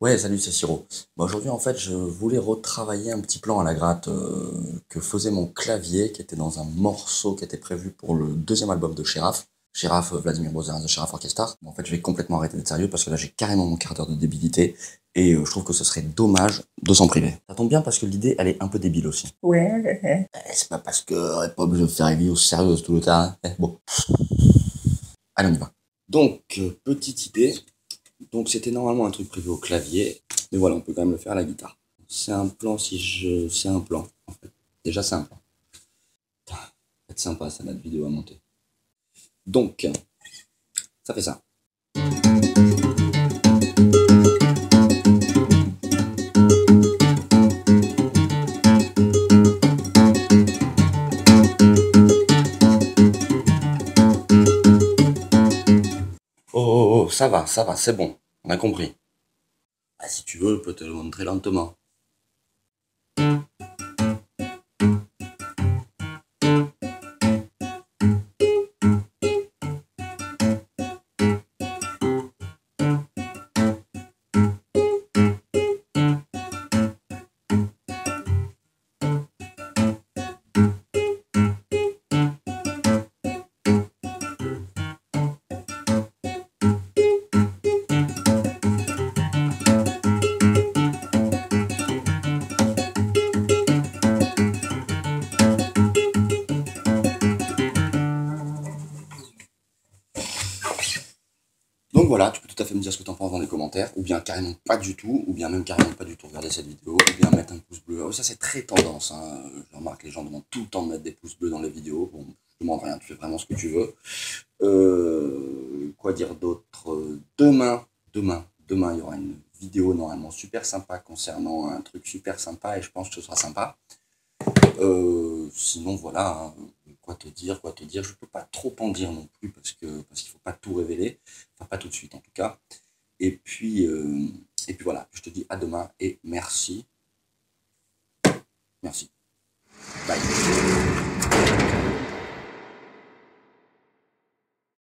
Ouais, salut, c'est Siro. Bah, aujourd'hui, en fait, je voulais retravailler un petit plan à la gratte euh, que faisait mon clavier, qui était dans un morceau qui était prévu pour le deuxième album de Sheraf. Sheraf, euh, Vladimir Bozin de Sheraf Orchestra. En fait, je vais complètement arrêter d'être sérieux parce que là, j'ai carrément mon quart d'heure de débilité et euh, je trouve que ce serait dommage de s'en priver. Ça tombe bien parce que l'idée, elle est un peu débile aussi. Ouais. Eh, c'est pas parce que on est pas obligé de faire une vidéo sérieuse tout le temps. hein. Eh, bon. Allez, on y va. Donc, euh, petite idée. Donc, c'était normalement un truc prévu au clavier. Mais voilà, on peut quand même le faire à la guitare. C'est un plan si je. C'est un plan, en fait. Déjà, c'est un plan. Ça va être sympa, ça, notre vidéo à monter. Donc, ça fait ça. Ça va, ça va, c'est bon. On a compris. Ah, si tu veux, je peux te le montrer lentement. Donc voilà, tu peux tout à fait me dire ce que tu en penses dans les commentaires, ou bien carrément pas du tout, ou bien même carrément pas du tout regarder cette vidéo, ou bien mettre un pouce bleu. Oh, ça c'est très tendance, hein. je remarque que les gens demandent tout le temps de mettre des pouces bleus dans les vidéos. Bon, je demande rien, tu fais vraiment ce que tu veux. Euh, quoi dire d'autre? Demain, demain, demain, il y aura une vidéo normalement super sympa concernant un truc super sympa, et je pense que ce sera sympa. Euh, sinon voilà, hein, quoi te dire, quoi te dire, je peux pas trop en dire non plus parce que parce qu'il faut pas tout révéler, pas tout de suite en tout cas. Et puis euh, et puis voilà, je te dis à demain et merci, merci, bye.